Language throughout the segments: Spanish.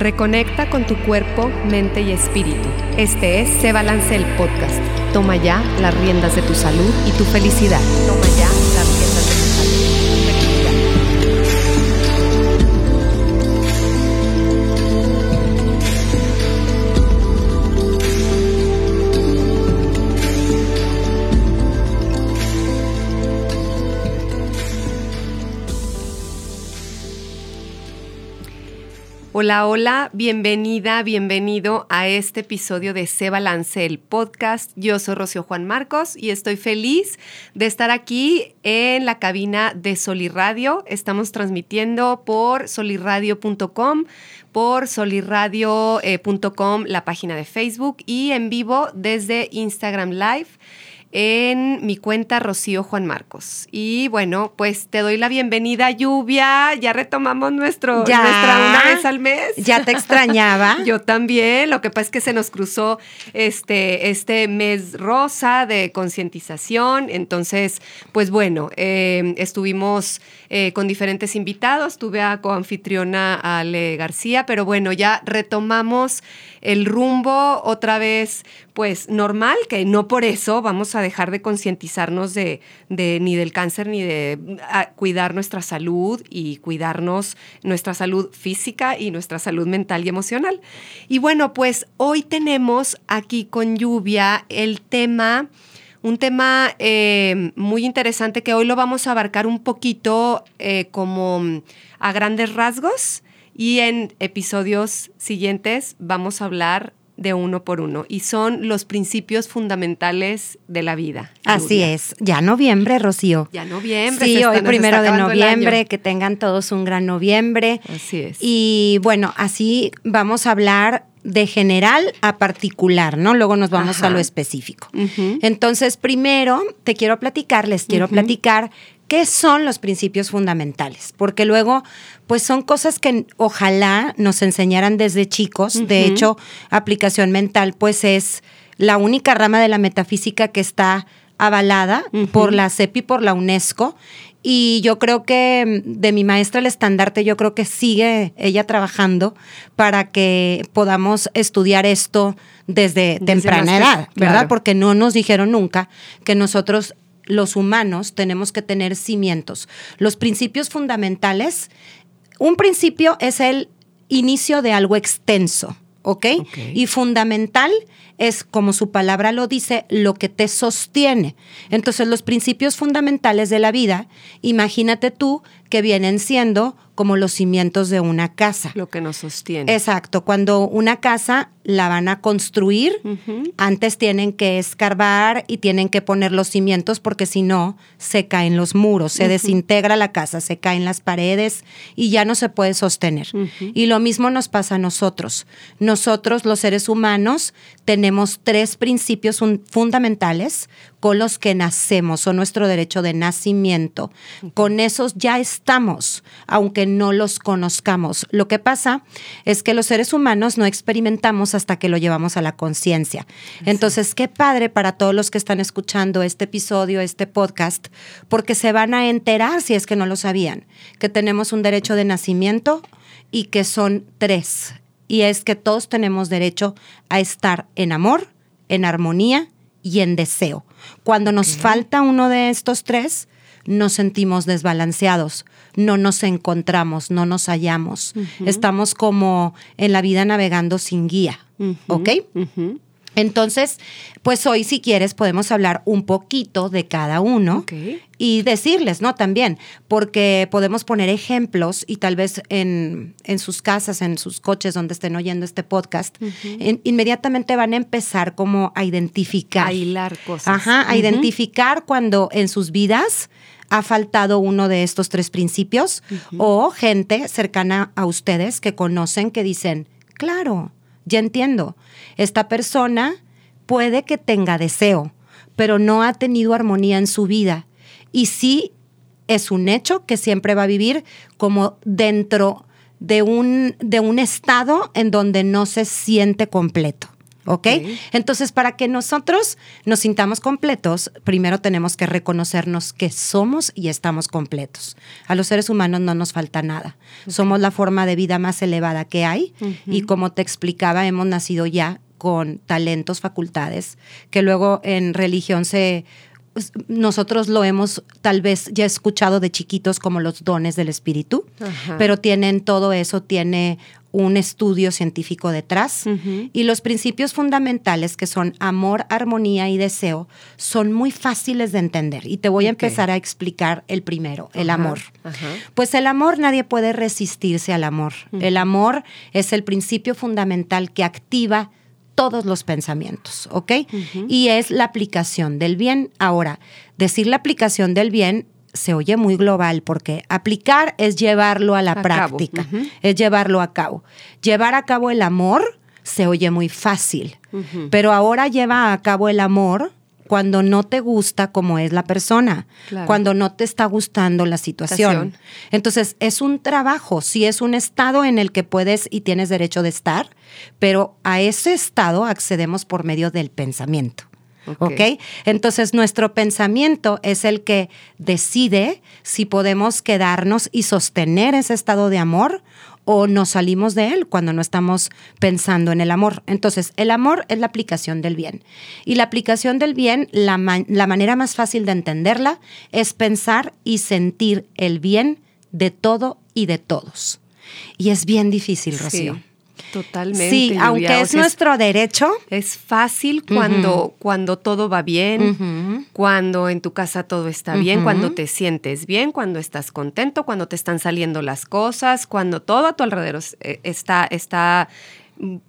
Reconecta con tu cuerpo, mente y espíritu. Este es Se Balance el Podcast. Toma ya las riendas de tu salud y tu felicidad. Toma ya Hola, hola, bienvenida, bienvenido a este episodio de Se Balance, el podcast. Yo soy Rocío Juan Marcos y estoy feliz de estar aquí en la cabina de Soliradio. Estamos transmitiendo por soliradio.com, por soliradio.com, la página de Facebook y en vivo desde Instagram Live en mi cuenta Rocío Juan Marcos. Y bueno, pues te doy la bienvenida, Lluvia. Ya retomamos nuestro, Ya. nuestra una vez al mes. Ya te extrañaba. Yo también. Lo que pasa es que se nos cruzó este, este mes rosa de concientización. Entonces, pues bueno, eh, estuvimos eh, con diferentes invitados. Tuve a coanfitriona Ale García, pero bueno, ya retomamos el rumbo otra vez, pues normal, que no por eso vamos a dejar de concientizarnos de, de- ni del cáncer ni de a, cuidar nuestra salud y cuidarnos nuestra salud física y nuestra salud mental y emocional. Y bueno, pues hoy tenemos aquí con lluvia el tema un tema eh, muy interesante que hoy lo vamos a abarcar un poquito eh, como mm, a grandes rasgos y en episodios siguientes vamos a hablar de uno por uno y son los principios fundamentales de la vida. Así es. Ya noviembre, Rocío. Ya noviembre. Sí, hoy primero de noviembre, que tengan todos un gran noviembre. Así es. Y bueno, así vamos a hablar de general a particular, ¿no? Luego nos vamos Ajá. a lo específico. Entonces, primero te quiero platicar, les quiero platicar qué son los principios fundamentales, porque luego, pues son cosas que ojalá nos enseñaran desde chicos. De hecho, aplicación mental, pues es la única rama de la metafísica que está avalada por la CEPI, por la UNESCO. Y yo creo que de mi maestra el estandarte, yo creo que sigue ella trabajando para que podamos estudiar esto desde, Desde temprana edad, ¿verdad? claro. Porque no nos dijeron nunca que nosotros los humanos tenemos que tener cimientos. Los principios fundamentales, un principio es el inicio de algo extenso, ¿ok? Y fundamental es, como su palabra lo dice, lo que te sostiene. Entonces, los principios fundamentales de la vida, imagínate tú que vienen siendo como los cimientos de una casa. Lo que nos sostiene. Exacto, cuando una casa la van a construir, antes tienen que escarbar y tienen que poner los cimientos porque si no, se caen los muros, se desintegra la casa, se caen las paredes y ya no se puede sostener. Y lo mismo nos pasa a nosotros. Nosotros, los seres humanos, tenemos tres principios fun- fundamentales con los que nacemos, son nuestro derecho de nacimiento. Con esos ya estamos, aunque no los conozcamos. Lo que pasa es que los seres humanos no experimentamos hasta que lo llevamos a la conciencia. Entonces, qué padre para todos los que están escuchando este episodio, este podcast, porque se van a enterar, si es que no lo sabían, que tenemos un derecho de nacimiento y que son tres. Y es que todos tenemos derecho a estar en amor, en armonía y en deseo. Cuando nos falta uno de estos tres, nos sentimos desbalanceados, no nos encontramos, no nos hallamos. Estamos como en la vida navegando sin guía. ¿ok? Entonces, pues hoy si quieres podemos hablar un poquito de cada uno y decirles, ¿no? También, porque podemos poner ejemplos y tal vez en, en sus casas, en sus coches donde estén oyendo este podcast, en- inmediatamente van a empezar como a identificar. A hilar cosas. Ajá, a identificar cuando en sus vidas ha faltado uno de estos tres principios o gente cercana a ustedes que conocen que dicen, claro, ya entiendo, esta persona puede que tenga deseo, pero no ha tenido armonía en su vida. Y sí es un hecho que siempre va a vivir como dentro de un, de un estado en donde no se siente completo. ¿Ok? Entonces, para que nosotros nos sintamos completos, primero tenemos que reconocernos que somos y estamos completos. A los seres humanos no nos falta nada. Somos la forma de vida más elevada que hay y como te explicaba, hemos nacido ya con talentos, facultades, que luego en religión se pues, nosotros lo hemos tal vez ya escuchado de chiquitos como los dones del espíritu, pero tienen todo eso, tiene un estudio científico detrás y los principios fundamentales que son amor, armonía y deseo son muy fáciles de entender y te voy a empezar a explicar el primero, el amor. Pues el amor nadie puede resistirse al amor. El amor es el principio fundamental que activa todos los pensamientos, ¿ok? Y es la aplicación del bien. Ahora, decir la aplicación del bien se oye muy global porque aplicar es llevarlo a la práctica, es llevarlo a cabo. Llevar a cabo el amor se oye muy fácil, pero ahora lleva a cabo el amor cuando no te gusta como es la persona, cuando no te está gustando la situación. Entonces, es un trabajo, sí es un estado en el que puedes y tienes derecho de estar, pero a ese estado accedemos por medio del pensamiento. ¿Ok? Entonces, nuestro pensamiento es el que decide si podemos quedarnos y sostener ese estado de amor o nos salimos de él cuando no estamos pensando en el amor. Entonces, el amor es la aplicación del bien. Y la aplicación del bien, la, manera más fácil de entenderla es pensar y sentir el bien de todo y de todos. Y es bien difícil, Rocío. Totalmente. Sí, aunque es nuestro derecho. Es fácil cuando, cuando todo va bien, cuando en tu casa todo está bien, cuando te sientes bien, cuando estás contento, cuando te están saliendo las cosas, cuando todo a tu alrededor eh, está, está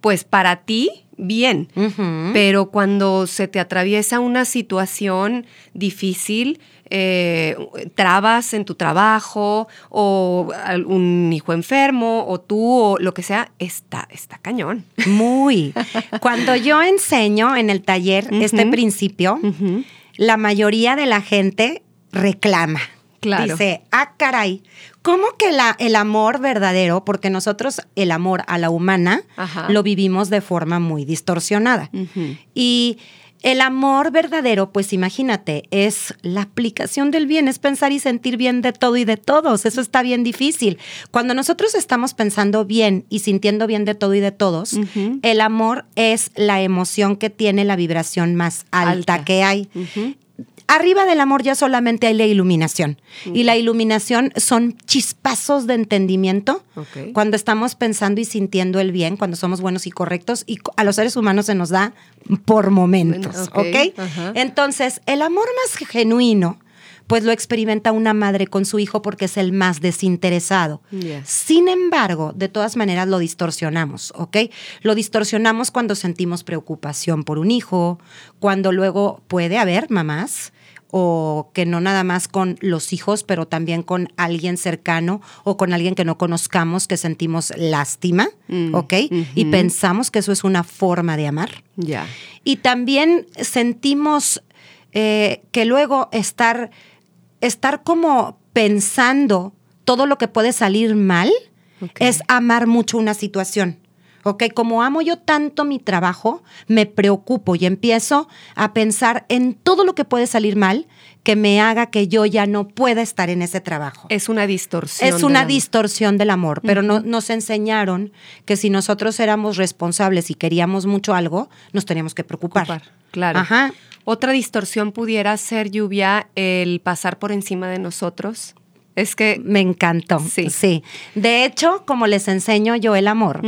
pues para ti bien. Pero cuando se te atraviesa una situación difícil, eh, trabas en tu trabajo o un hijo enfermo o tú o lo que sea, está, está cañón. Muy. Cuando yo enseño en el taller este principio, la mayoría de la gente reclama. Claro. Dice, ah, caray, ¿cómo que la, el amor verdadero, porque nosotros el amor a la humana lo vivimos de forma muy distorsionada. Y el amor verdadero, pues imagínate, es la aplicación del bien, es pensar y sentir bien de todo y de todos. Eso está bien difícil. Cuando nosotros estamos pensando bien y sintiendo bien de todo y de todos, el amor es la emoción que tiene la vibración más alta, que hay arriba del amor ya solamente hay la iluminación. Y la iluminación son chispazos de entendimiento cuando estamos pensando y sintiendo el bien, cuando somos buenos y correctos. Y a los seres humanos se nos da por momentos, ¿ok? Entonces, el amor más genuino pues lo experimenta una madre con su hijo porque es el más desinteresado. Sin embargo, de todas maneras lo distorsionamos, ¿ok? Lo distorsionamos cuando sentimos preocupación por un hijo, cuando luego puede haber mamás o que no nada más con los hijos, pero también con alguien cercano o con alguien que no conozcamos, que sentimos lástima, mm, ¿ok? Y pensamos que eso es una forma de amar. Ya. Y también sentimos eh, que luego estar, estar como pensando todo lo que puede salir mal es amar mucho una situación. ¿Ok? Como amo yo tanto mi trabajo, me preocupo y empiezo a pensar en todo lo que puede salir mal que me haga que yo ya no pueda estar en ese trabajo. Es una distorsión. Es una distorsión del amor, pero no, nos enseñaron que si nosotros éramos responsables y queríamos mucho algo, nos teníamos que preocupar. claro. Ajá. Otra distorsión pudiera ser, lluvia, el pasar por encima de nosotros es que me encantó. Sí. sí. De hecho, como les enseño yo el amor,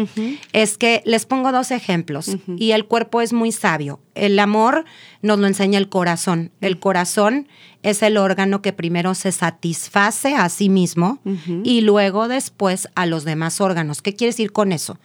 es que les pongo dos ejemplos y el cuerpo es muy sabio. El amor nos lo enseña el corazón. El corazón es el órgano que primero se satisface a sí mismo y luego después a los demás órganos. ¿Qué quiere decir con eso?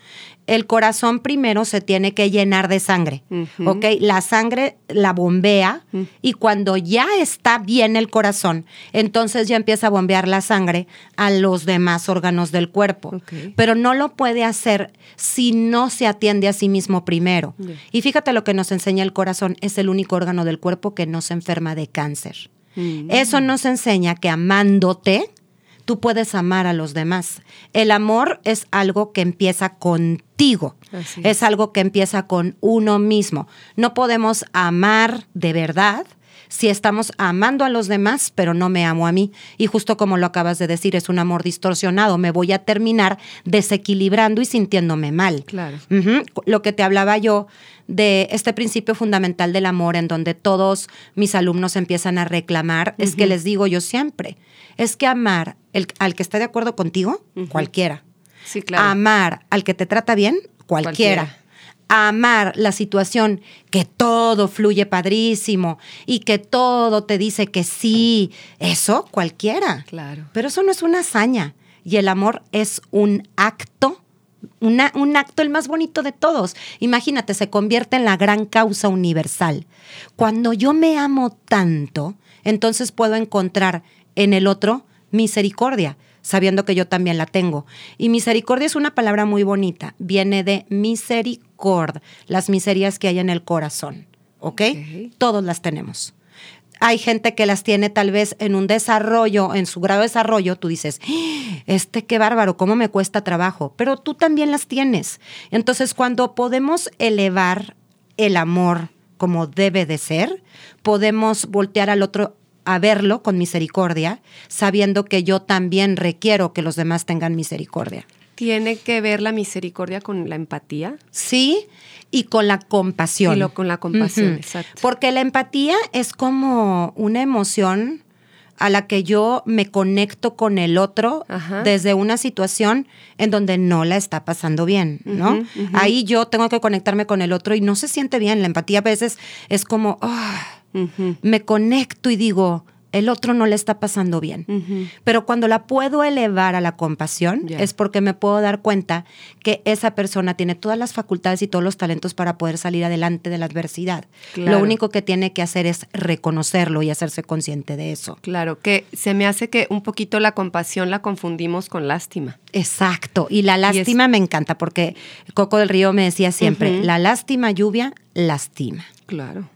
El corazón primero se tiene que llenar de sangre, ¿ok? La sangre la bombea y cuando ya está bien el corazón, entonces ya empieza a bombear la sangre a los demás órganos del cuerpo. Pero no lo puede hacer si no se atiende a sí mismo primero. Y fíjate lo que nos enseña el corazón, es el único órgano del cuerpo que no se enferma de cáncer. Mm. Eso nos enseña que amándote, tú puedes amar a los demás. El amor es algo que empieza contigo, es algo que empieza con uno mismo. No podemos amar de verdad si estamos amando a los demás, pero no me amo a mí. Y justo como lo acabas de decir, es un amor distorsionado. Me voy a terminar desequilibrando y sintiéndome mal. Claro. Lo que te hablaba yo de este principio fundamental del amor, en donde todos mis alumnos empiezan a reclamar, es que les digo yo siempre, es que amar el- al que está de acuerdo contigo, cualquiera. Sí, claro. Amar al que te trata bien, cualquiera. Cualquiera. Amar la situación que todo fluye padrísimo y que todo te dice que sí, eso cualquiera. Claro. Pero eso no es una hazaña. Y el amor es un acto, una- un acto el más bonito de todos. Imagínate, se convierte en la gran causa universal. Cuando yo me amo tanto, entonces puedo encontrar en el otro misericordia, sabiendo que yo también la tengo. Y misericordia es una palabra muy bonita. Viene de misericord, las miserias que hay en el corazón. ¿Ok? Todos las tenemos. Hay gente que las tiene tal vez en un desarrollo, en su grado de desarrollo, tú dices, "Ah, este qué bárbaro, cómo me cuesta trabajo, pero tú también las tienes. Entonces, cuando podemos elevar el amor como debe de ser, podemos voltear al otro a verlo con misericordia, sabiendo que yo también requiero que los demás tengan misericordia. ¿Tiene que ver la misericordia con la empatía? Sí, y con la compasión. Y lo- con la compasión, exacto. Porque la empatía es como una emoción a la que yo me conecto con el otro Ajá. desde una situación en donde no la está pasando bien, ¿no? Ahí yo tengo que conectarme con el otro y no se siente bien. La empatía a veces es como, me conecto y digo, el otro no le está pasando bien. Pero cuando la puedo elevar a la compasión es porque me puedo dar cuenta que esa persona tiene todas las facultades y todos los talentos para poder salir adelante de la adversidad. Claro. Lo único que tiene que hacer es reconocerlo y hacerse consciente de eso. Claro, que se me hace que un poquito la compasión la confundimos con lástima. Exacto. Y la es- lástima me encanta porque Coco del Río me decía siempre, la lástima lluvia lastima. Claro.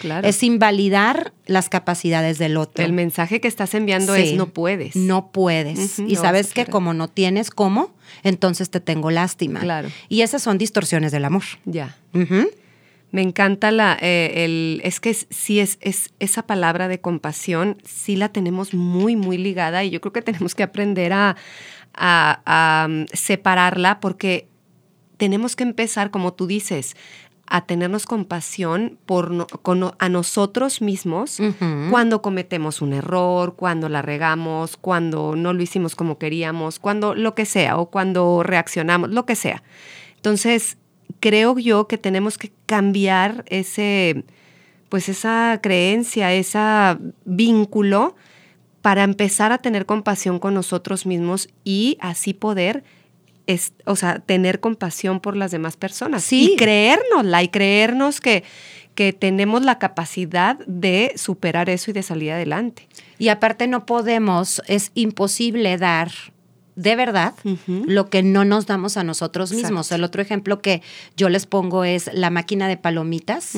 Claro. Es invalidar las capacidades del otro. El mensaje que estás enviando Sí. es no puedes. No puedes. Y no sabes que como no tienes cómo, entonces te tengo lástima. Claro. Y esas son distorsiones del amor. Ya. Me encanta la, eh, el, es que sí es, es esa palabra de compasión, sí la tenemos muy, muy ligada y yo creo que tenemos que aprender a, a- a, um, separarla porque tenemos que empezar, como tú dices, a tenernos compasión por no- con a nosotros mismos cuando cometemos un error, cuando la regamos, cuando no lo hicimos como queríamos, cuando lo que sea, o cuando reaccionamos, lo que sea. Entonces, creo yo que tenemos que cambiar ese, pues esa creencia, ese vínculo para empezar a tener compasión con nosotros mismos y así poder, es- o sea, tener compasión por las demás personas. Sí. Y creérnosla y creernos que, que tenemos la capacidad de superar eso y de salir adelante. Y aparte no podemos, es imposible dar de verdad lo que no nos damos a nosotros mismos. Exacto. El otro ejemplo que yo les pongo es la máquina de palomitas.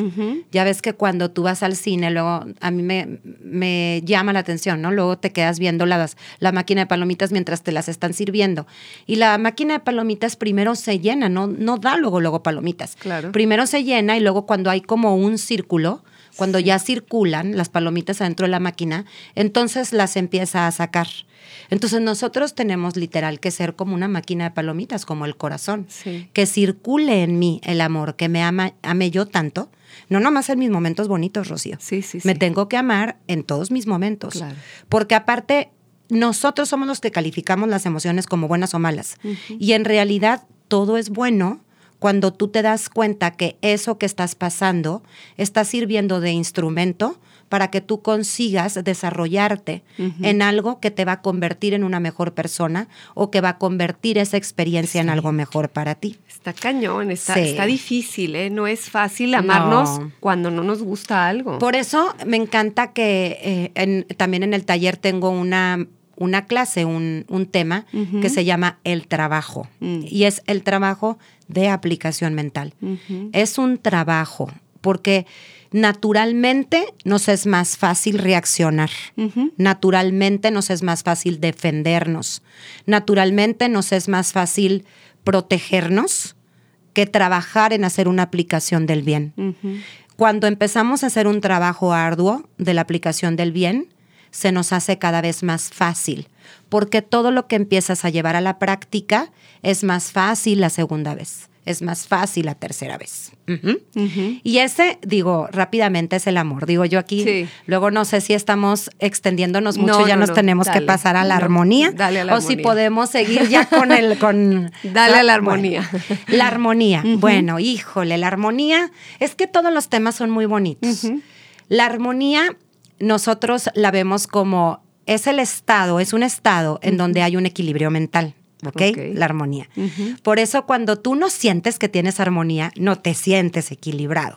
Ya ves que cuando tú vas al cine, luego a mí me, me llama la atención, ¿no? Luego te quedas viendo las, la máquina de palomitas mientras te las están sirviendo. Y la máquina de palomitas primero se llena, no, no da luego, luego palomitas. Claro. Primero se llena y luego cuando hay como un círculo, cuando ya circulan las palomitas adentro de la máquina, entonces las empieza a sacar. Entonces nosotros tenemos literal que ser como una máquina de palomitas, como el corazón Sí. que circule en mí el amor, que me ama, ame yo tanto, no nomás en mis momentos bonitos, Rocío. Sí, sí, Me sí. tengo que amar en todos mis momentos. Claro. Porque aparte, nosotros somos los que calificamos las emociones como buenas o malas. Y en realidad todo es bueno cuando tú te das cuenta que eso que estás pasando está sirviendo de instrumento para que tú consigas desarrollarte en algo que te va a convertir en una mejor persona o que va a convertir esa experiencia en algo mejor para ti. Está cañón, está, Sí. está difícil, ¿eh? No es fácil amarnos No. cuando no nos gusta algo. Por eso me encanta que eh, en- también en el taller tengo una, una clase, un, un tema que se llama el trabajo. Mm. Y es el trabajo de aplicación mental. Es un trabajo porque naturalmente nos es más fácil reaccionar, naturalmente nos es más fácil defendernos, naturalmente nos es más fácil protegernos que trabajar en hacer una aplicación del bien. Cuando empezamos a hacer un trabajo arduo de la aplicación del bien, se nos hace cada vez más fácil, porque todo lo que empiezas a llevar a la práctica es más fácil la segunda vez es más fácil la tercera vez. Y ese, digo, rápidamente es el amor. Digo yo aquí, luego no sé si estamos extendiéndonos mucho, ya nos tenemos que pasar a la armonía. o si podemos seguir ya con el... Con, dale a la armonía. la armonía. Bueno, híjole, la armonía, es que todos los temas son muy bonitos. La armonía, nosotros la vemos como, es el estado, es un estado en donde hay un equilibrio mental. ¿ok? La armonía. Por eso cuando tú no sientes que tienes armonía, no te sientes equilibrado.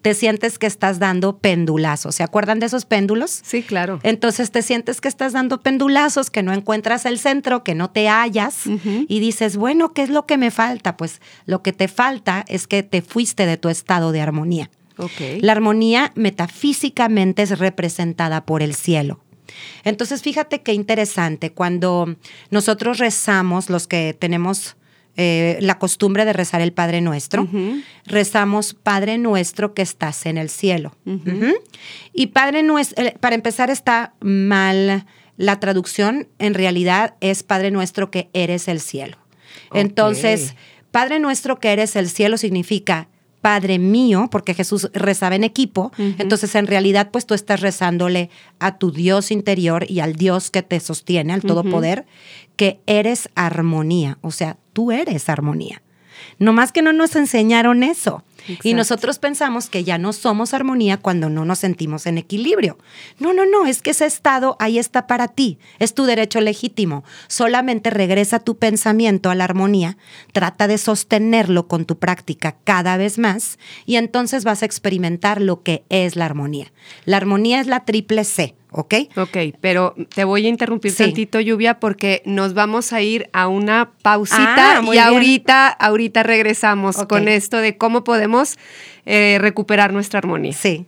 Te sientes que estás dando pendulazos. ¿Se acuerdan de esos péndulos? Sí, claro. Entonces te sientes que estás dando pendulazos, que no encuentras el centro, que no te hallas y dices, bueno, ¿qué es lo que me falta? Pues lo que te falta es que te fuiste de tu estado de armonía. La armonía metafísicamente es representada por el cielo. Entonces, fíjate qué interesante, cuando nosotros rezamos, los que tenemos eh, la costumbre de rezar el Padre Nuestro, rezamos Padre Nuestro que estás en el cielo. Y Padre Nuestro, eh, para empezar, está mal la traducción, en realidad es Padre Nuestro que eres el cielo. Entonces, Padre Nuestro que eres el cielo significa Padre mío, porque Jesús rezaba en equipo, entonces en realidad pues tú estás rezándole a tu Dios interior y al Dios que te sostiene, al Todopoder, que eres armonía, o sea, tú eres armonía. No más que no nos enseñaron eso. Y nosotros pensamos que ya no somos armonía cuando no nos sentimos en equilibrio. No, no, no, es que ese estado ahí está para ti, es tu derecho legítimo. Solamente regresa tu pensamiento a la armonía, trata de sostenerlo con tu práctica cada vez más y entonces vas a experimentar lo que es la armonía. La armonía es la triple C ¿ok? Ok, pero te voy a interrumpir tantito, Lluvia, porque nos vamos a ir a una pausita ah, y ahorita, ahorita regresamos con esto de cómo podemos eh, recuperar nuestra armonía. Sí.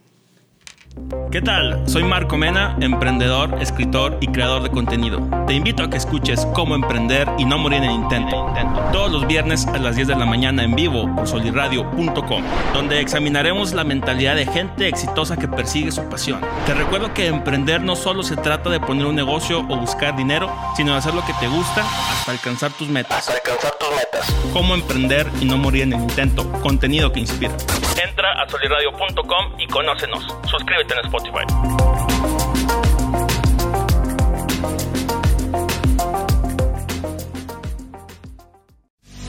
¿Qué tal? Soy Marco Mena, emprendedor, escritor y creador de contenido. Te invito a que escuches Cómo Emprender y No Morir en el Intento. Todos los viernes a las 10 de la mañana en vivo por soliradio.com, donde examinaremos la mentalidad de gente exitosa que persigue su pasión. Te recuerdo que emprender no solo se trata de poner un negocio o buscar dinero, sino de hacer lo que te gusta hasta alcanzar tus metas. Hasta alcanzar tus metas. Cómo emprender y no morir en el intento. Contenido que inspira. Entra a soliradio.com y conócenos. Suscríbete en Spotify.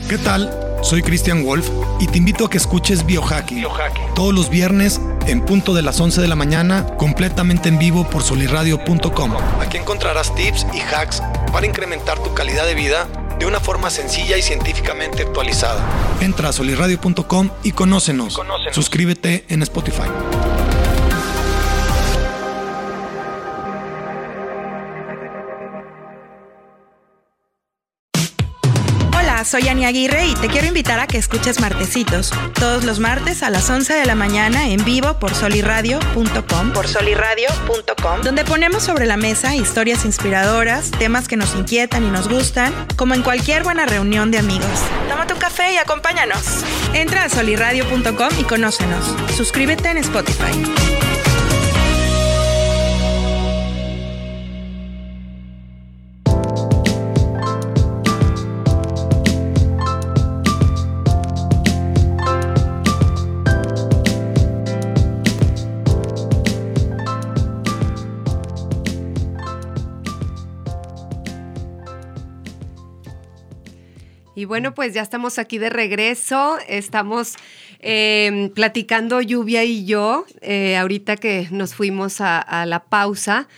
¿Qué tal? Soy Christian Wolf y te invito a que escuches Biohacking, todos los viernes en punto de las 11 de la mañana, completamente en vivo por soliradio.com. Aquí encontrarás tips y hacks para incrementar tu calidad de vida de una forma sencilla y científicamente actualizada. Entra a soliradio.com y conócenos. Suscríbete en Spotify. Soy Ani Aguirre y te quiero invitar a que escuches Martecitos, todos los martes a las 11 de la mañana en vivo por soliradio.com, por soliradio.com, donde ponemos sobre la mesa historias inspiradoras, temas que nos inquietan y nos gustan, como en cualquier buena reunión de amigos. Tómate un café y acompáñanos. Entra a soliradio.com y conócenos. Suscríbete en Spotify. Y bueno, pues ya estamos aquí de regreso. Estamos em, platicando Lluvia y yo, eh, ahorita que nos fuimos a, la pausa.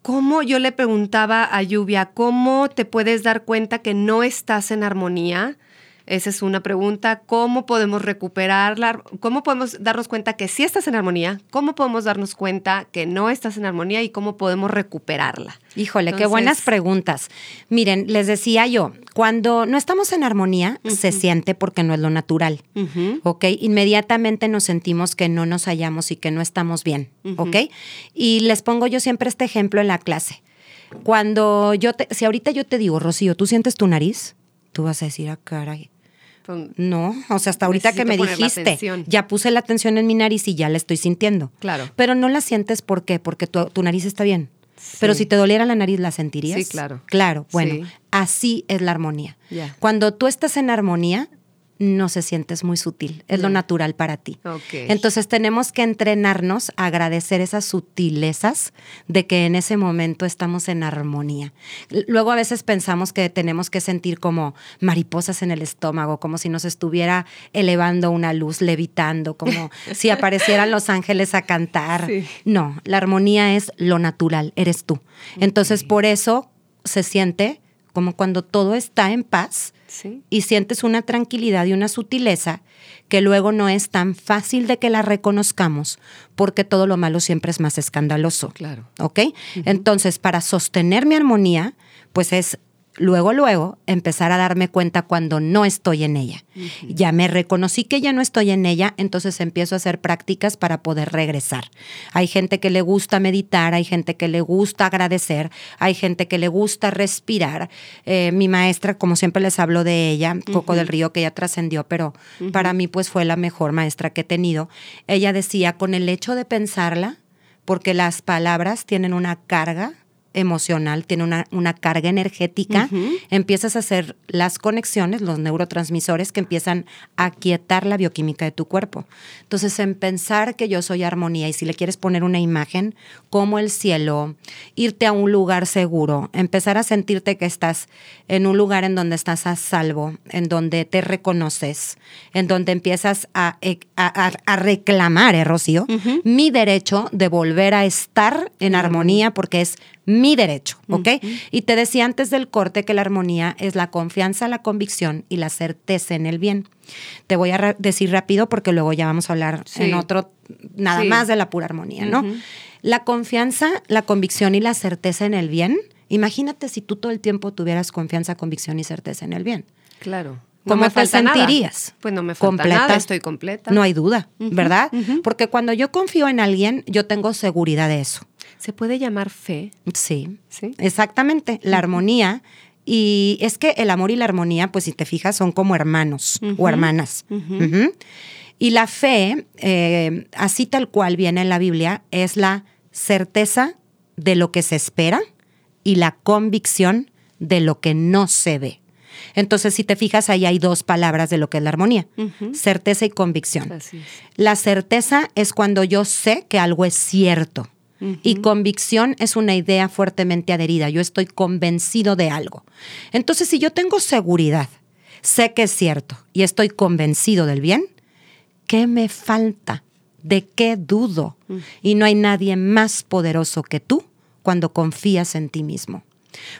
¿Cómo yo le preguntaba a Lluvia, cómo te puedes dar cuenta que no estás en armonía? Esa es una pregunta. ¿Cómo podemos recuperarla? ¿Cómo podemos darnos cuenta que sí estás en armonía? ¿Cómo podemos darnos cuenta que no estás en armonía y cómo podemos recuperarla? Híjole, qué buenas preguntas. Miren, les decía yo, cuando no estamos en armonía, se siente porque no es lo natural, ¿ok? Inmediatamente nos sentimos que no nos hallamos y que no estamos bien, ¿ok? Y les pongo yo siempre este ejemplo en la clase. Cuando yo te, si ahorita yo te digo, Rocío, ¿tú sientes tu nariz? Tú vas a decir, ah, caray. Pues, No, o sea, hasta ahorita que me dijiste, ya puse la atención en mi nariz y ya la estoy sintiendo. Claro. Pero no la sientes, ¿por qué? Porque tu, tu nariz está bien. Pero si te doliera la nariz, ¿la sentirías? Sí, claro. Claro, bueno, Sí. así es la armonía. Cuando tú estás en armonía, no se sientes muy sutil, es lo Ya. natural para ti. Entonces tenemos que entrenarnos a agradecer esas sutilezas de que en ese momento estamos en armonía. Luego a veces pensamos que tenemos que sentir como mariposas en el estómago, como si nos estuviera elevando una luz, levitando, como si aparecieran los ángeles a cantar. Sí. No, la armonía es lo natural, eres tú. Entonces por eso se siente como cuando todo está en paz Sí. y sientes una tranquilidad y una sutileza que luego no es tan fácil de que la reconozcamos porque todo lo malo siempre es más escandaloso. Claro. ¿Ok? Entonces, para sostener mi armonía, pues es luego, luego empezar a darme cuenta cuando no estoy en ella. Ya me reconocí que ya no estoy en ella, entonces empiezo a hacer prácticas para poder regresar. Hay gente que le gusta meditar, hay gente que le gusta agradecer, hay gente que le gusta respirar. Eh, mi maestra, como siempre les hablo de ella, Coco del Río, que ya trascendió, pero para mí pues fue la mejor maestra que he tenido. Ella decía, con el hecho de pensarla, porque las palabras tienen una carga emocional, tiene una, una carga energética, empiezas a hacer las conexiones, los neurotransmisores que empiezan a quietar la bioquímica de tu cuerpo. Entonces, en pensar que yo soy armonía y si le quieres poner una imagen como el cielo, irte a un lugar seguro, empezar a sentirte que estás en un lugar en donde estás a salvo, en donde te reconoces, en donde empiezas a, a- a- a reclamar, ¿eh, Rocío? Mi derecho de volver a estar en armonía porque es mi derecho, ¿ok? Y te decía antes del corte que la armonía es la confianza, la convicción y la certeza en el bien. Te voy a decir rápido porque luego ya vamos a hablar Sí. en otro, nada Sí. más de la pura armonía, ¿no? La confianza, la convicción y la certeza en el bien. Imagínate si tú todo el tiempo tuvieras confianza, convicción y certeza en el bien. Claro. ¿Cómo me te nada. sentirías? Pues no me falta Completa. nada, estoy completa. No hay duda, ¿verdad? Porque cuando yo confío en alguien, yo tengo seguridad de eso. ¿Se puede llamar fe? Sí, Sí. exactamente. La armonía. Y es que el amor y la armonía, pues si te fijas, son como hermanos o hermanas. Y la fe, eh, así tal cual viene en la Biblia, es la certeza de lo que se espera y la convicción de lo que no se ve. Entonces, si te fijas, ahí hay dos palabras de lo que es la armonía, certeza y convicción. La certeza es cuando yo sé que algo es cierto. Y convicción es una idea fuertemente adherida. Yo estoy convencido de algo. Entonces, si yo tengo seguridad, sé que es cierto y estoy convencido del bien, ¿qué me falta? ¿De qué dudo? Y no hay nadie más poderoso que tú cuando confías en ti mismo.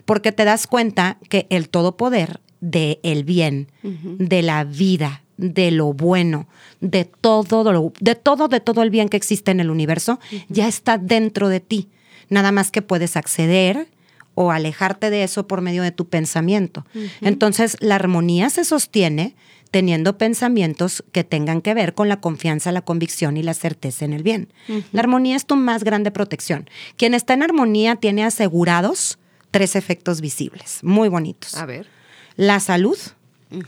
Porque te das cuenta que el todopoder de el bien, de la vida, de lo bueno, de todo, lo- de todo, de todo el bien que existe en el universo, ya está dentro de ti. Nada más que puedes acceder o alejarte de eso por medio de tu pensamiento. Entonces, la armonía se sostiene teniendo pensamientos que tengan que ver con la confianza, la convicción y la certeza en el bien. La armonía es tu más grande protección. Quien está en armonía tiene asegurados tres efectos visibles, muy bonitos A ver. La salud,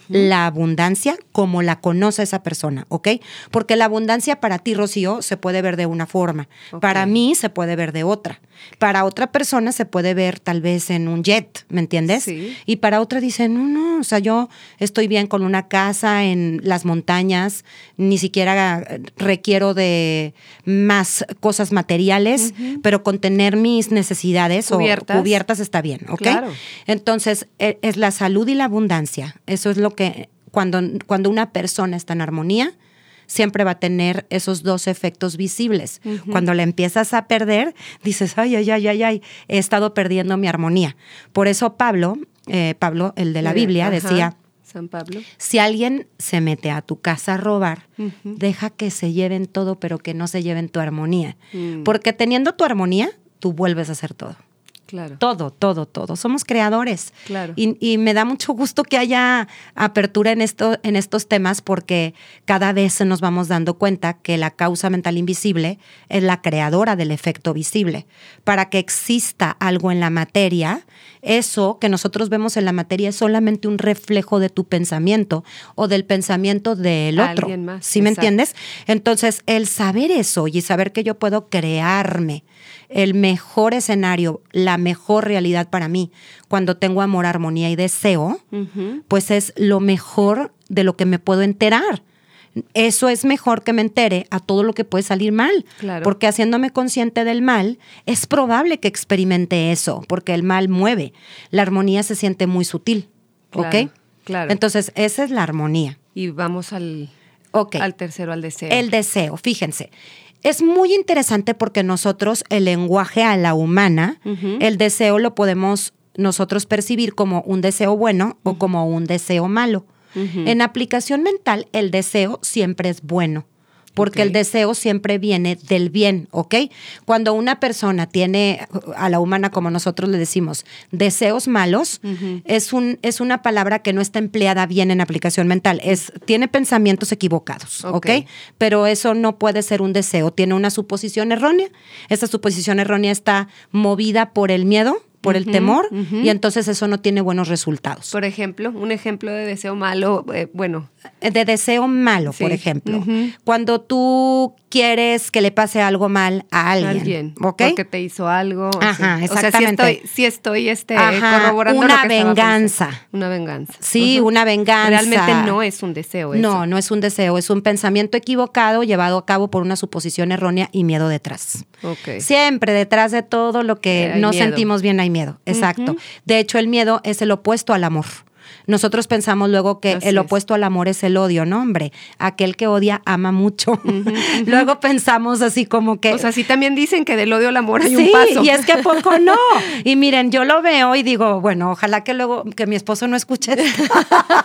la abundancia, como la conoce esa persona, ¿ok? Porque la abundancia para ti, Rocío, se puede ver de una forma. Para mí se puede ver de otra. Para otra persona se puede ver tal vez en un jet, ¿me entiendes? Sí. Y para otra dice, no, no, o sea, yo estoy bien con una casa en las montañas, ni siquiera eh, requiero de más cosas materiales, pero con tener mis necesidades Cubiertas. o cubiertas está bien, ¿ok? Claro. Entonces, e- es la salud y la abundancia. Eso es lo que, cuando, cuando una persona está en armonía, siempre va a tener esos dos efectos visibles. Cuando la empiezas a perder, dices, ay, ay, ay, ay, ay, he estado perdiendo mi armonía. Por eso Pablo, eh, Pablo, el de la Biblia, ajá. decía, San Pablo. Si alguien se mete a tu casa a robar, deja que se lleven todo, pero que no se lleven tu armonía. Mm. Porque teniendo tu armonía, tú vuelves a hacer todo. Claro. Todo, todo, todo. Somos creadores. Claro. Y, y me da mucho gusto que haya apertura en, esto, en estos temas porque cada vez nos vamos dando cuenta que la causa mental invisible es la creadora del efecto visible. Para que exista algo en la materia, eso que nosotros vemos en la materia es solamente un reflejo de tu pensamiento o del pensamiento del otro. Alguien más, ¿Sí me entiendes? Entonces, el saber eso y saber que yo puedo crearme el mejor escenario, la mejor realidad para mí, cuando tengo amor, armonía y deseo, pues es lo mejor de lo que me puedo enterar. Eso es mejor que me entere a todo lo que puede salir mal. Claro. Porque haciéndome consciente del mal, es probable que experimente eso, porque el mal mueve. La armonía se siente muy sutil. ¿Ok? Claro. Entonces, esa es la armonía. Y vamos al, Ok. al tercero, al deseo. El deseo, fíjense. Es muy interesante porque nosotros, el lenguaje a la humana, el deseo lo podemos nosotros percibir como un deseo bueno o como un deseo malo. En aplicación mental, el deseo siempre es bueno. Porque el deseo siempre viene del bien, ¿ok? Cuando una persona tiene, a la humana como nosotros le decimos, deseos malos, es, un, es una palabra que no está empleada bien en aplicación mental. Es, tiene pensamientos equivocados, ¿ok? Ok. Pero eso no puede ser un deseo, tiene una suposición errónea. Esa suposición errónea está movida por el miedo, por el temor, y entonces eso no tiene buenos resultados. Por ejemplo, un ejemplo de deseo malo, eh, bueno, de deseo malo, Sí. por ejemplo. Cuando tú quieres que le pase algo mal a alguien, alguien, porque te hizo algo. Ajá, así. exactamente. O sea, sí estoy, este, Ajá, corroborando una lo que estaba venganza. Una venganza. Sí, una venganza. Realmente no es un deseo eso. No, no es un deseo, es un pensamiento equivocado llevado a cabo por una suposición errónea y miedo detrás. Ok. Siempre detrás de todo lo que Eh, no miedo. sentimos bien hay miedo. Exacto. De hecho, el miedo es el opuesto al amor. Nosotros pensamos luego que Así el es. opuesto al amor es el odio, ¿no, hombre? Aquel que odia ama mucho. luego pensamos así como que... O sea, sí también dicen que del odio al amor hay sí, un paso. y es que a poco no. Y miren, yo lo veo y digo, bueno, ojalá que luego, que mi esposo no escuche esto.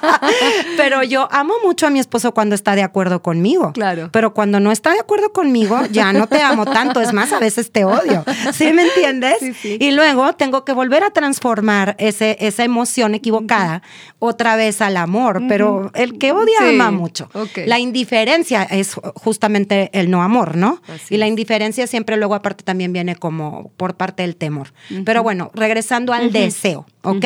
Pero yo amo mucho a mi esposo cuando está de acuerdo conmigo. Claro. Pero cuando no está de acuerdo conmigo, ya no te amo tanto. Es más, a veces te odio. ¿Sí me entiendes? Sí, sí. Y luego tengo que volver a transformar ese, esa emoción equivocada otra vez al amor. Pero el que odia Sí, ama mucho. La indiferencia es justamente el no amor, ¿no? Así y la indiferencia siempre luego aparte también viene como por parte del temor. Pero bueno, regresando al deseo, ¿ok?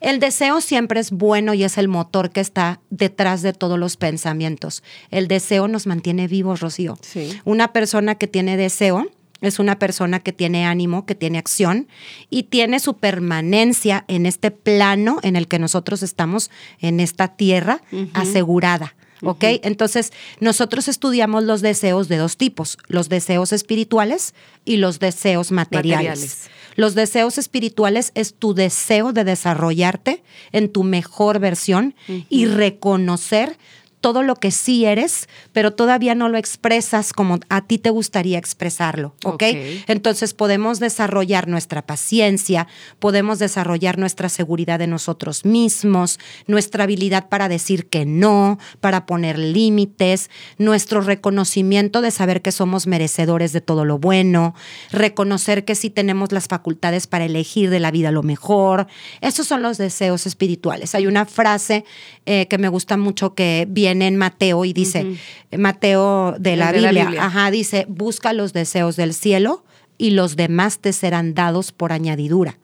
El deseo siempre es bueno y es el motor que está detrás de todos los pensamientos. El deseo nos mantiene vivos, Rocío. Sí. Una persona que tiene deseo es una persona que tiene ánimo, que tiene acción y tiene su permanencia en este plano en el que nosotros estamos, en esta tierra, asegurada. ¿Ok? Entonces, nosotros estudiamos los deseos de dos tipos, los deseos espirituales y los deseos materiales. Materiales. Los deseos espirituales es tu deseo de desarrollarte en tu mejor versión y reconocer todo lo que sí eres, pero todavía no lo expresas como a ti te gustaría expresarlo, ¿ok? Ok. Entonces podemos desarrollar nuestra paciencia, podemos desarrollar nuestra seguridad de nosotros mismos, nuestra habilidad para decir que no, para poner límites, nuestro reconocimiento de saber que somos merecedores de todo lo bueno, reconocer que sí tenemos las facultades para elegir de la vida lo mejor. Esos son los deseos espirituales. Hay una frase eh, que me gusta mucho que viene en Mateo y dice, Mateo de la, de la Biblia, Biblia. ajá, dice, busca los deseos del cielo y los demás te serán dados por añadidura.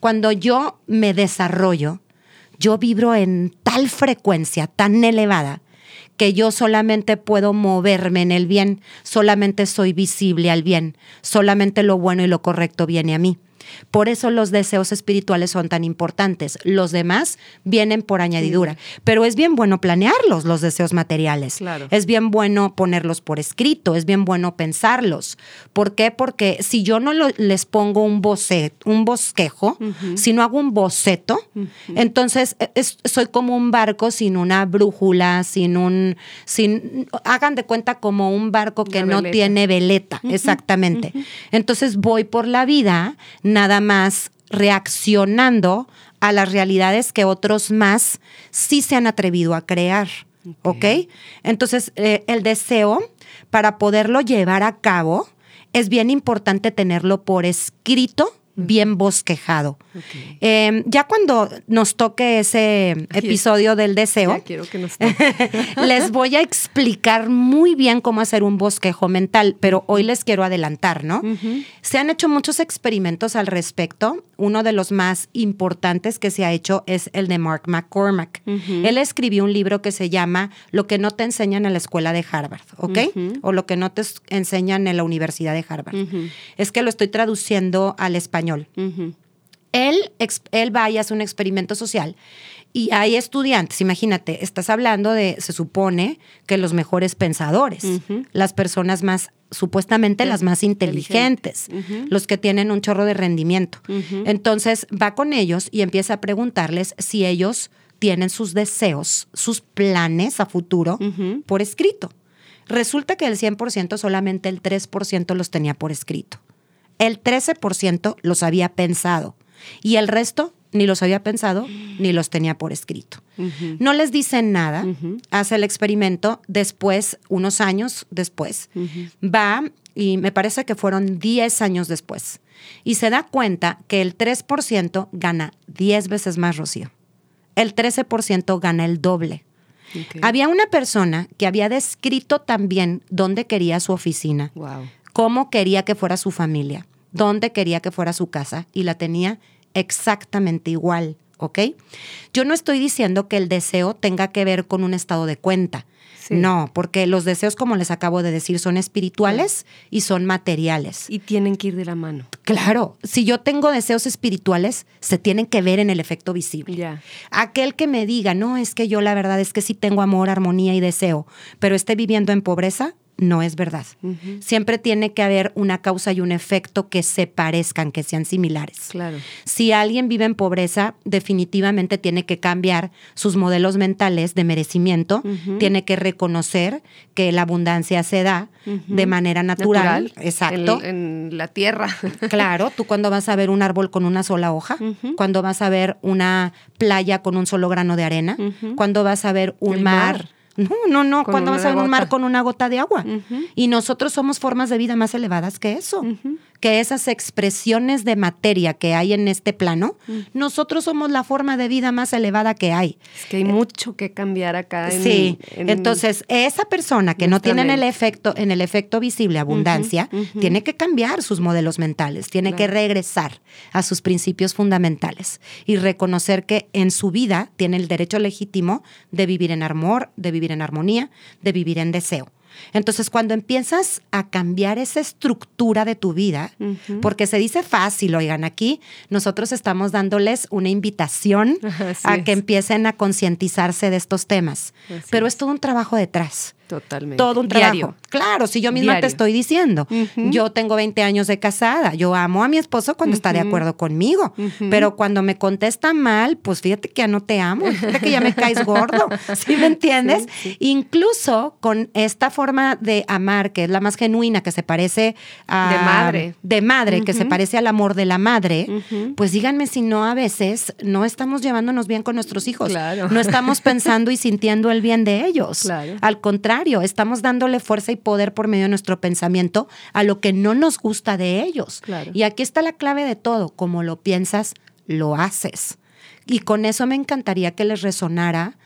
Cuando yo me desarrollo, yo vibro en tal frecuencia tan elevada que yo solamente puedo moverme en el bien, solamente soy visible al bien, solamente lo bueno y lo correcto viene a mí. Por eso los deseos espirituales son tan importantes. Los demás vienen por añadidura. Pero es bien bueno planearlos, los deseos materiales. Claro. Es bien bueno ponerlos por escrito, es bien bueno pensarlos. ¿Por qué? Porque si yo no lo- les pongo un boceto, un bosquejo, si no hago un boceto, entonces es- soy como un barco sin una brújula, sin un, sin, hagan de cuenta como un barco que no tiene veleta, exactamente. Entonces voy por la vida nada más reaccionando a las realidades que otros más sí se han atrevido a crear. ¿Ok? Entonces, eh, el deseo, para poderlo llevar a cabo, es bien importante tenerlo por escrito bien bosquejado. Eh, ya cuando nos toque ese episodio del deseo, les voy a explicar muy bien cómo hacer un bosquejo mental, pero hoy les quiero adelantar, ¿no? Se han hecho muchos experimentos al respecto. Uno de los más importantes que se ha hecho es el de Mark McCormack. Él escribió un libro que se llama Lo que no te enseñan en la escuela de Harvard, ¿ok? O lo que no te enseñan en la Universidad de Harvard. Es que lo estoy traduciendo al español él, él va y hace un experimento social y hay estudiantes, imagínate, estás hablando de, se supone que los mejores pensadores, las personas más, supuestamente las más inteligentes, los que tienen un chorro de rendimiento. Entonces va con ellos y empieza a preguntarles si ellos tienen sus deseos, sus planes a futuro por escrito. Resulta que el 100% solamente el 3% los tenía por escrito. El 13% los había pensado y el resto ni los había pensado ni los tenía por escrito. No les dicen nada, hace el experimento, después, unos años después, va y me parece que fueron 10 años después, y se da cuenta que el 3% gana 10 veces más, Rocío. El 13% gana el doble. Había una persona que había descrito también dónde quería su oficina, cómo quería que fuera su familia, dónde quería que fuera su casa y la tenía exactamente igual, ¿ok? Yo no estoy diciendo que el deseo tenga que ver con un estado de cuenta. No, porque los deseos, como les acabo de decir, son espirituales y son materiales. Y tienen que ir de la mano. Claro, si yo tengo deseos espirituales, se tienen que ver en el efecto visible. Aquel que me diga, no, es que yo la verdad es que sí tengo amor, armonía y deseo, pero esté viviendo en pobreza, no es verdad. Siempre tiene que haber una causa y un efecto que se parezcan, que sean similares. Claro. Si alguien vive en pobreza, definitivamente tiene que cambiar sus modelos mentales de merecimiento, tiene que reconocer que la abundancia se da de manera natural. Exacto. En, la tierra. claro, tú cuando vas a ver un árbol con una sola hoja, cuando vas a ver una playa con un solo grano de arena, cuando vas a ver un mar no, no, no. cuando vas a un mar con una gota de agua? Y nosotros somos formas de vida más elevadas que eso que esas expresiones de materia que hay en este plano, mm. nosotros somos la forma de vida más elevada que hay. Es que hay mucho que cambiar acá. sí, entonces esa persona que no tiene en el efecto, en el efecto visible abundancia, tiene que cambiar sus modelos mentales, tiene que regresar a sus principios fundamentales y reconocer que en su vida tiene el derecho legítimo de vivir en amor, de vivir en armonía, de vivir en deseo. Entonces, cuando empiezas a cambiar esa estructura de tu vida, porque se dice fácil, oigan, aquí nosotros estamos dándoles una invitación a que empiecen a concientizarse de estos temas, pero es todo un trabajo detrás. Totalmente. Todo un trabajo. Claro, si yo misma te estoy diciendo, yo tengo 20 años de casada, yo amo a mi esposo cuando está de acuerdo conmigo, pero cuando me contesta mal, pues fíjate que ya no te amo, fíjate que ya me caes gordo, ¿sí me entiendes? Incluso con esta forma de amar, que es la más genuina, que se parece a... De madre. De madre, que se parece al amor de la madre, pues díganme si no a veces no estamos llevándonos bien con nuestros hijos, claro. no estamos pensando y sintiendo el bien de ellos. Claro. Al contrario, estamos dándole fuerza y poder por medio de nuestro pensamiento a lo que no nos gusta de ellos. Y aquí está la clave de todo, como lo piensas, lo haces. Y con eso me encantaría que les resonara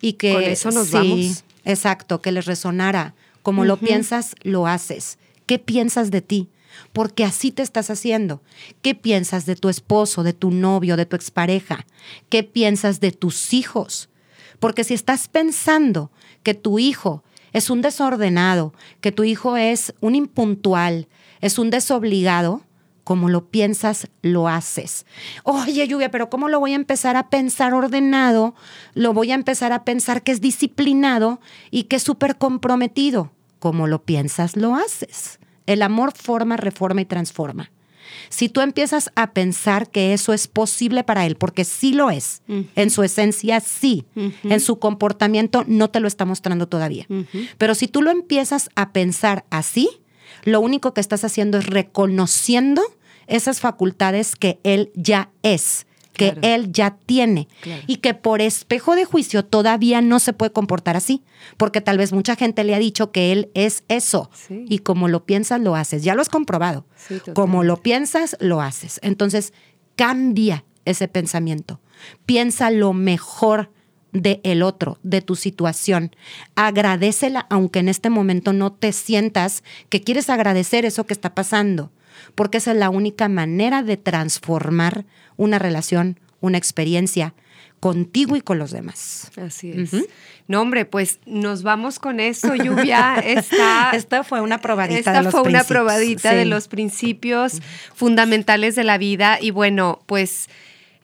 y que... Con eso nos vamos. Exacto, que les resonara. Como lo piensas, lo haces. ¿Qué piensas de ti? Porque así te estás haciendo. ¿Qué piensas de tu esposo, de tu novio, de tu expareja? ¿Qué piensas de tus hijos? Porque si estás pensando que tu hijo es un desordenado, que tu hijo es un impuntual, es un desobligado, como lo piensas, lo haces. Oye, lluvia, pero ¿cómo lo voy a empezar a pensar ordenado? Lo voy a empezar a pensar que es disciplinado y que es súper comprometido. Como lo piensas, lo haces. El amor forma, reforma y transforma. Si tú empiezas a pensar que eso es posible para él, porque sí lo es, en su esencia sí, en su comportamiento no te lo está mostrando todavía. Pero si tú lo empiezas a pensar así, lo único que estás haciendo es reconociendo esas facultades que él ya es que Claro. él ya tiene Claro. y que por espejo de juicio todavía no se puede comportar así, porque tal vez mucha gente le ha dicho que él es eso Sí. y como lo piensas lo haces, ya lo has comprobado, Sí, como lo piensas lo haces, entonces cambia ese pensamiento, piensa lo mejor de el otro, de tu situación. Agradecela, aunque en este momento no te sientas que quieres agradecer eso que está pasando, porque esa es la única manera de transformar una relación, una experiencia contigo y con los demás. Así es. No, hombre, pues nos vamos con eso, Lluvia. Esta, Esta fue una probadita esta de los fue una probadita de los principios fundamentales de la vida. Y bueno, pues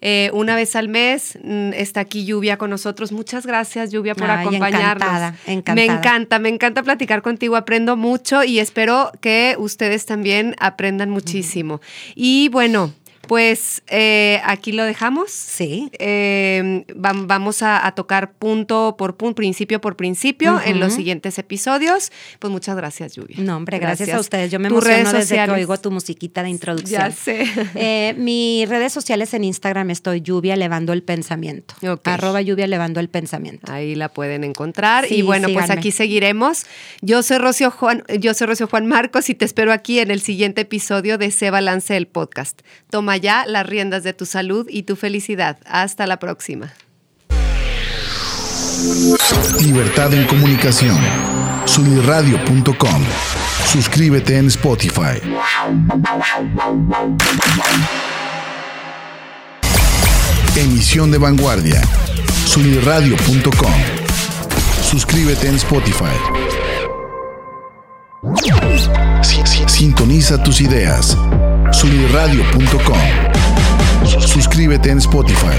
eh, una vez al mes mm, está aquí Lluvia con nosotros. Muchas gracias, Lluvia, por Ay, acompañarnos. encantada, encantada. Me encanta, me encanta platicar contigo. Aprendo mucho y espero que ustedes también aprendan muchísimo. Y bueno. Pues eh, aquí lo dejamos. Sí. Eh, vam- vamos a, a tocar punto por punto, principio por principio en los siguientes episodios. Pues muchas gracias, Lluvia. No, hombre, gracias, a ustedes. Yo me Tus redes emociono desde que sociales. oigo tu musiquita de introducción. Ya sé. Eh, mis redes sociales en Instagram estoy lluvia elevando el pensamiento. Ok. Arroba lluvia elevando el pensamiento. Ahí la pueden encontrar. Sí, y bueno, pues aquí seguiremos. Yo soy Rocío Juan, yo soy Rocío Juan Marcos y te espero aquí en el siguiente episodio de Se Balance el Podcast. Toma ya las riendas de tu salud y tu felicidad. Hasta la próxima. Libertad en comunicación. Sunirradio.com. Suscríbete en Spotify. Emisión de vanguardia. Sunirradio.com. Suscríbete en Spotify. Si- si- Sintoniza tus ideas. Sunirradio.com. Suscríbete en Spotify.